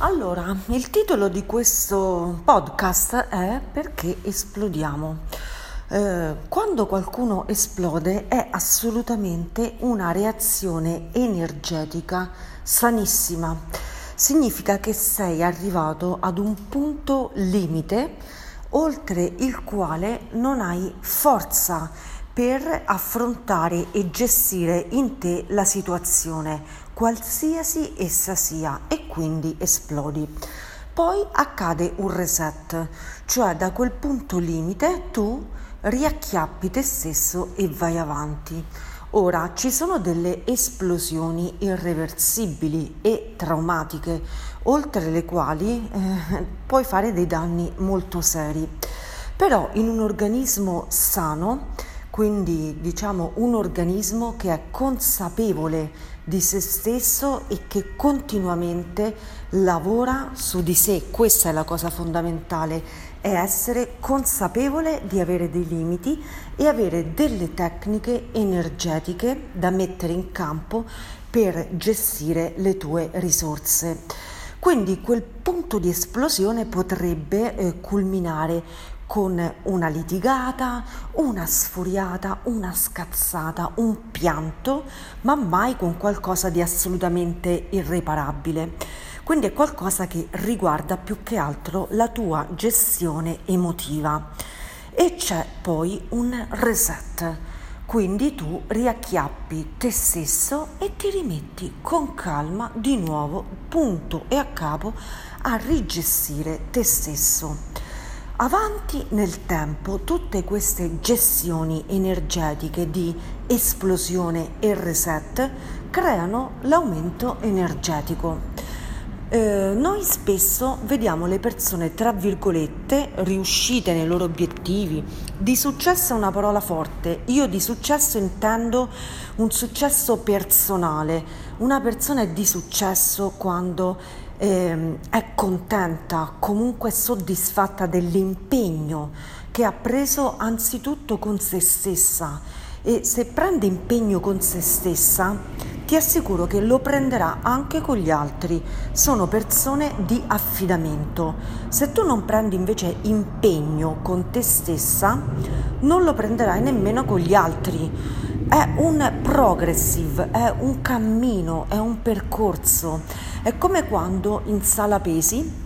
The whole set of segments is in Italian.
Allora, il titolo di questo podcast è Perché esplodiamo? Eh, quando qualcuno esplode è assolutamente una reazione energetica sanissima. Significa che sei arrivato ad un punto limite oltre il quale non hai forza per affrontare e gestire in te la situazione, qualsiasi essa sia, e quindi esplodi. Poi accade un reset, cioè da quel punto limite tu riacchiappi te stesso e vai avanti. Ora ci sono delle esplosioni irreversibili e traumatiche, oltre le quali eh, puoi fare dei danni molto seri. Però in un organismo sano quindi diciamo un organismo che è consapevole di se stesso e che continuamente lavora su di sé. Questa è la cosa fondamentale, è essere consapevole di avere dei limiti e avere delle tecniche energetiche da mettere in campo per gestire le tue risorse. Quindi quel punto di esplosione potrebbe eh, culminare con una litigata, una sfuriata, una scazzata, un pianto, ma mai con qualcosa di assolutamente irreparabile. Quindi è qualcosa che riguarda più che altro la tua gestione emotiva. E c'è poi un reset. Quindi tu riacchiappi te stesso e ti rimetti con calma di nuovo, punto e a capo, a rigestire te stesso. Avanti nel tempo tutte queste gestioni energetiche di esplosione e reset creano l'aumento energetico. Eh, noi spesso vediamo le persone, tra virgolette, riuscite nei loro obiettivi. Di successo è una parola forte. Io di successo intendo un successo personale. Una persona è di successo quando eh, è contenta, comunque soddisfatta dell'impegno che ha preso anzitutto con se stessa e se prende impegno con se stessa ti assicuro che lo prenderà anche con gli altri. Sono persone di affidamento. Se tu non prendi invece impegno con te stessa, non lo prenderai nemmeno con gli altri. È un progressive, è un cammino, è un percorso. È come quando in sala pesi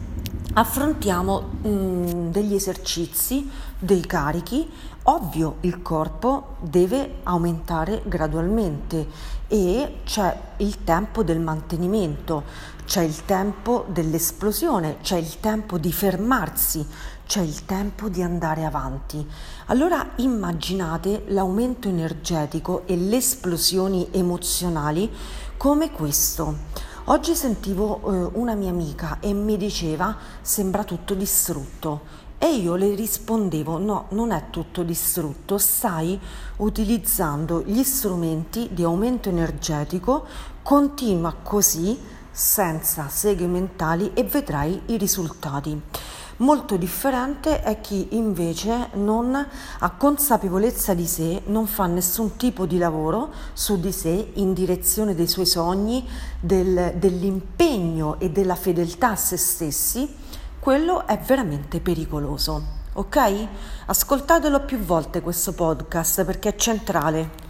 affrontiamo mh, mm, degli esercizi, dei carichi, ovvio il corpo deve aumentare gradualmente e c'è il tempo del mantenimento, c'è il tempo dell'esplosione, c'è il tempo di fermarsi, c'è il tempo di andare avanti. Allora immaginate l'aumento energetico e le esplosioni emozionali come questo. Oggi sentivo eh, una mia amica e mi diceva sembra tutto distrutto e io le rispondevo no, non è tutto distrutto, stai utilizzando gli strumenti di aumento energetico, continua così senza seghe mentali e vedrai i risultati. Molto differente è chi invece non ha consapevolezza di sé, non fa nessun tipo di lavoro su di sé in direzione dei suoi sogni, del, dell'impegno e della fedeltà a se stessi, quello è veramente pericoloso. Ok? Ascoltatelo più volte questo podcast perché è centrale.